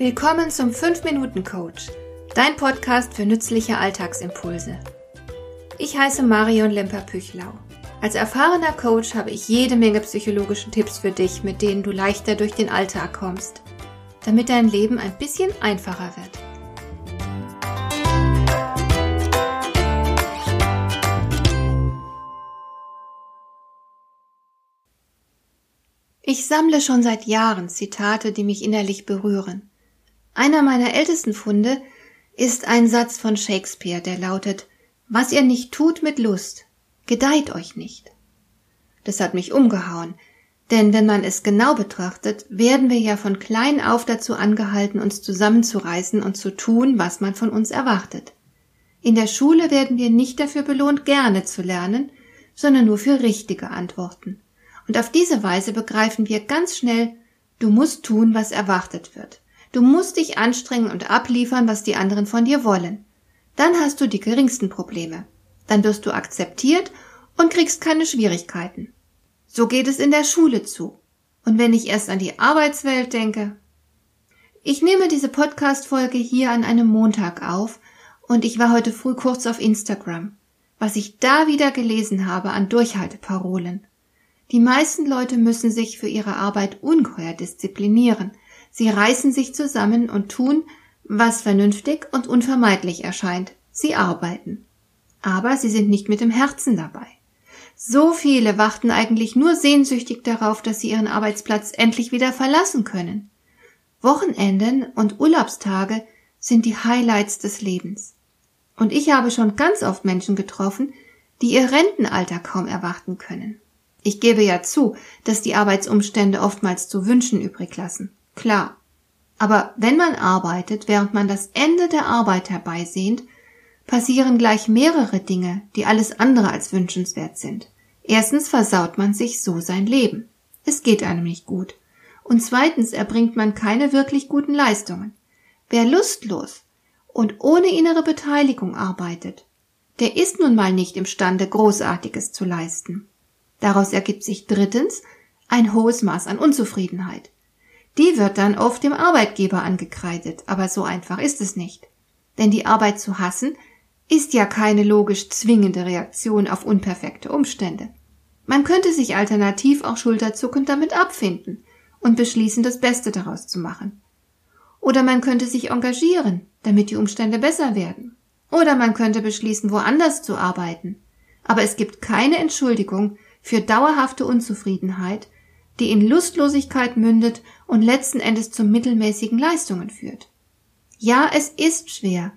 Willkommen zum 5-Minuten-Coach, dein Podcast für nützliche Alltagsimpulse. Ich heiße Marion Lemper-Püchlau. Als erfahrener Coach habe ich jede Menge psychologische Tipps für dich, mit denen du leichter durch den Alltag kommst, damit dein Leben ein bisschen einfacher wird. Ich sammle schon seit Jahren Zitate, die mich innerlich berühren. Einer meiner ältesten Funde ist ein Satz von Shakespeare, der lautet Was ihr nicht tut mit Lust, gedeiht euch nicht. Das hat mich umgehauen, denn wenn man es genau betrachtet, werden wir ja von klein auf dazu angehalten, uns zusammenzureißen und zu tun, was man von uns erwartet. In der Schule werden wir nicht dafür belohnt, gerne zu lernen, sondern nur für richtige Antworten. Und auf diese Weise begreifen wir ganz schnell, du musst tun, was erwartet wird. Du musst dich anstrengen und abliefern, was die anderen von dir wollen. Dann hast du die geringsten Probleme. Dann wirst du akzeptiert und kriegst keine Schwierigkeiten. So geht es in der Schule zu. Und wenn ich erst an die Arbeitswelt denke. Ich nehme diese Podcast-Folge hier an einem Montag auf und ich war heute früh kurz auf Instagram. Was ich da wieder gelesen habe an Durchhalteparolen. Die meisten Leute müssen sich für ihre Arbeit ungeheuer disziplinieren. Sie reißen sich zusammen und tun, was vernünftig und unvermeidlich erscheint. Sie arbeiten. Aber sie sind nicht mit dem Herzen dabei. So viele warten eigentlich nur sehnsüchtig darauf, dass sie ihren Arbeitsplatz endlich wieder verlassen können. Wochenenden und Urlaubstage sind die Highlights des Lebens. Und ich habe schon ganz oft Menschen getroffen, die ihr Rentenalter kaum erwarten können. Ich gebe ja zu, dass die Arbeitsumstände oftmals zu wünschen übrig lassen. Klar. Aber wenn man arbeitet, während man das Ende der Arbeit herbeisehnt, passieren gleich mehrere Dinge, die alles andere als wünschenswert sind. Erstens versaut man sich so sein Leben. Es geht einem nicht gut. Und zweitens erbringt man keine wirklich guten Leistungen. Wer lustlos und ohne innere Beteiligung arbeitet, der ist nun mal nicht imstande, Großartiges zu leisten. Daraus ergibt sich drittens ein hohes Maß an Unzufriedenheit. Die wird dann oft dem Arbeitgeber angekreidet, aber so einfach ist es nicht. Denn die Arbeit zu hassen ist ja keine logisch zwingende Reaktion auf unperfekte Umstände. Man könnte sich alternativ auch schulterzuckend damit abfinden und beschließen, das Beste daraus zu machen. Oder man könnte sich engagieren, damit die Umstände besser werden. Oder man könnte beschließen, woanders zu arbeiten. Aber es gibt keine Entschuldigung für dauerhafte Unzufriedenheit, die in Lustlosigkeit mündet und letzten Endes zu mittelmäßigen Leistungen führt. Ja, es ist schwer,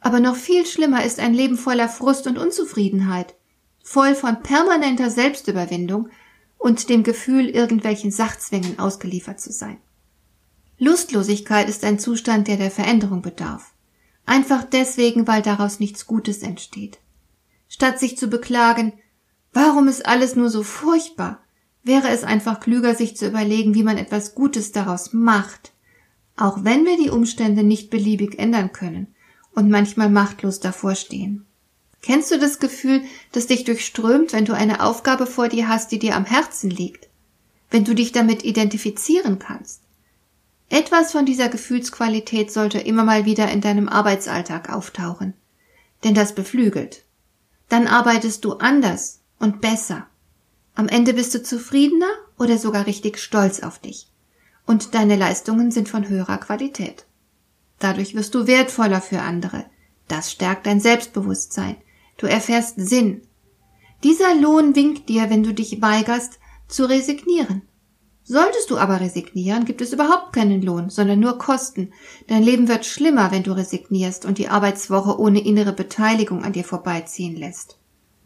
aber noch viel schlimmer ist ein Leben voller Frust und Unzufriedenheit, voll von permanenter Selbstüberwindung und dem Gefühl, irgendwelchen Sachzwängen ausgeliefert zu sein. Lustlosigkeit ist ein Zustand, der der Veränderung bedarf. Einfach deswegen, weil daraus nichts Gutes entsteht. Statt sich zu beklagen, Warum ist alles nur so furchtbar? Wäre es einfach klüger, sich zu überlegen, wie man etwas Gutes daraus macht, auch wenn wir die Umstände nicht beliebig ändern können und manchmal machtlos davor stehen. Kennst du das Gefühl, das dich durchströmt, wenn du eine Aufgabe vor dir hast, die dir am Herzen liegt? Wenn du dich damit identifizieren kannst? Etwas von dieser Gefühlsqualität sollte immer mal wieder in deinem Arbeitsalltag auftauchen. Denn das beflügelt. Dann arbeitest du anders und besser. Am Ende bist du zufriedener oder sogar richtig stolz auf dich. Und deine Leistungen sind von höherer Qualität. Dadurch wirst du wertvoller für andere. Das stärkt dein Selbstbewusstsein. Du erfährst Sinn. Dieser Lohn winkt dir, wenn du dich weigerst, zu resignieren. Solltest du aber resignieren, gibt es überhaupt keinen Lohn, sondern nur Kosten. Dein Leben wird schlimmer, wenn du resignierst und die Arbeitswoche ohne innere Beteiligung an dir vorbeiziehen lässt.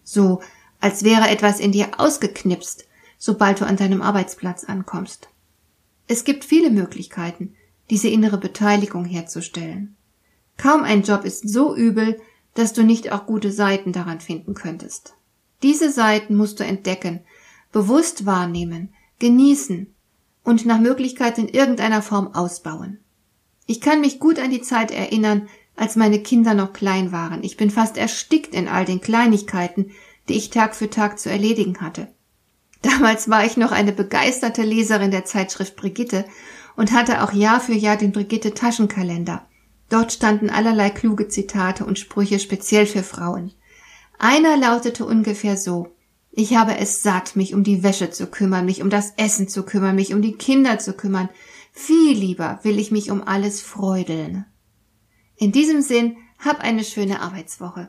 So als wäre etwas in dir ausgeknipst, sobald du an deinem Arbeitsplatz ankommst. Es gibt viele Möglichkeiten, diese innere Beteiligung herzustellen. Kaum ein Job ist so übel, dass du nicht auch gute Seiten daran finden könntest. Diese Seiten musst du entdecken, bewusst wahrnehmen, genießen und nach Möglichkeit in irgendeiner Form ausbauen. Ich kann mich gut an die Zeit erinnern, als meine Kinder noch klein waren. Ich bin fast erstickt in all den Kleinigkeiten, die ich Tag für Tag zu erledigen hatte. Damals war ich noch eine begeisterte Leserin der Zeitschrift Brigitte und hatte auch Jahr für Jahr den Brigitte Taschenkalender. Dort standen allerlei kluge Zitate und Sprüche speziell für Frauen. Einer lautete ungefähr so Ich habe es satt, mich um die Wäsche zu kümmern, mich um das Essen zu kümmern, mich um die Kinder zu kümmern. Viel lieber will ich mich um alles freudeln. In diesem Sinn, hab eine schöne Arbeitswoche.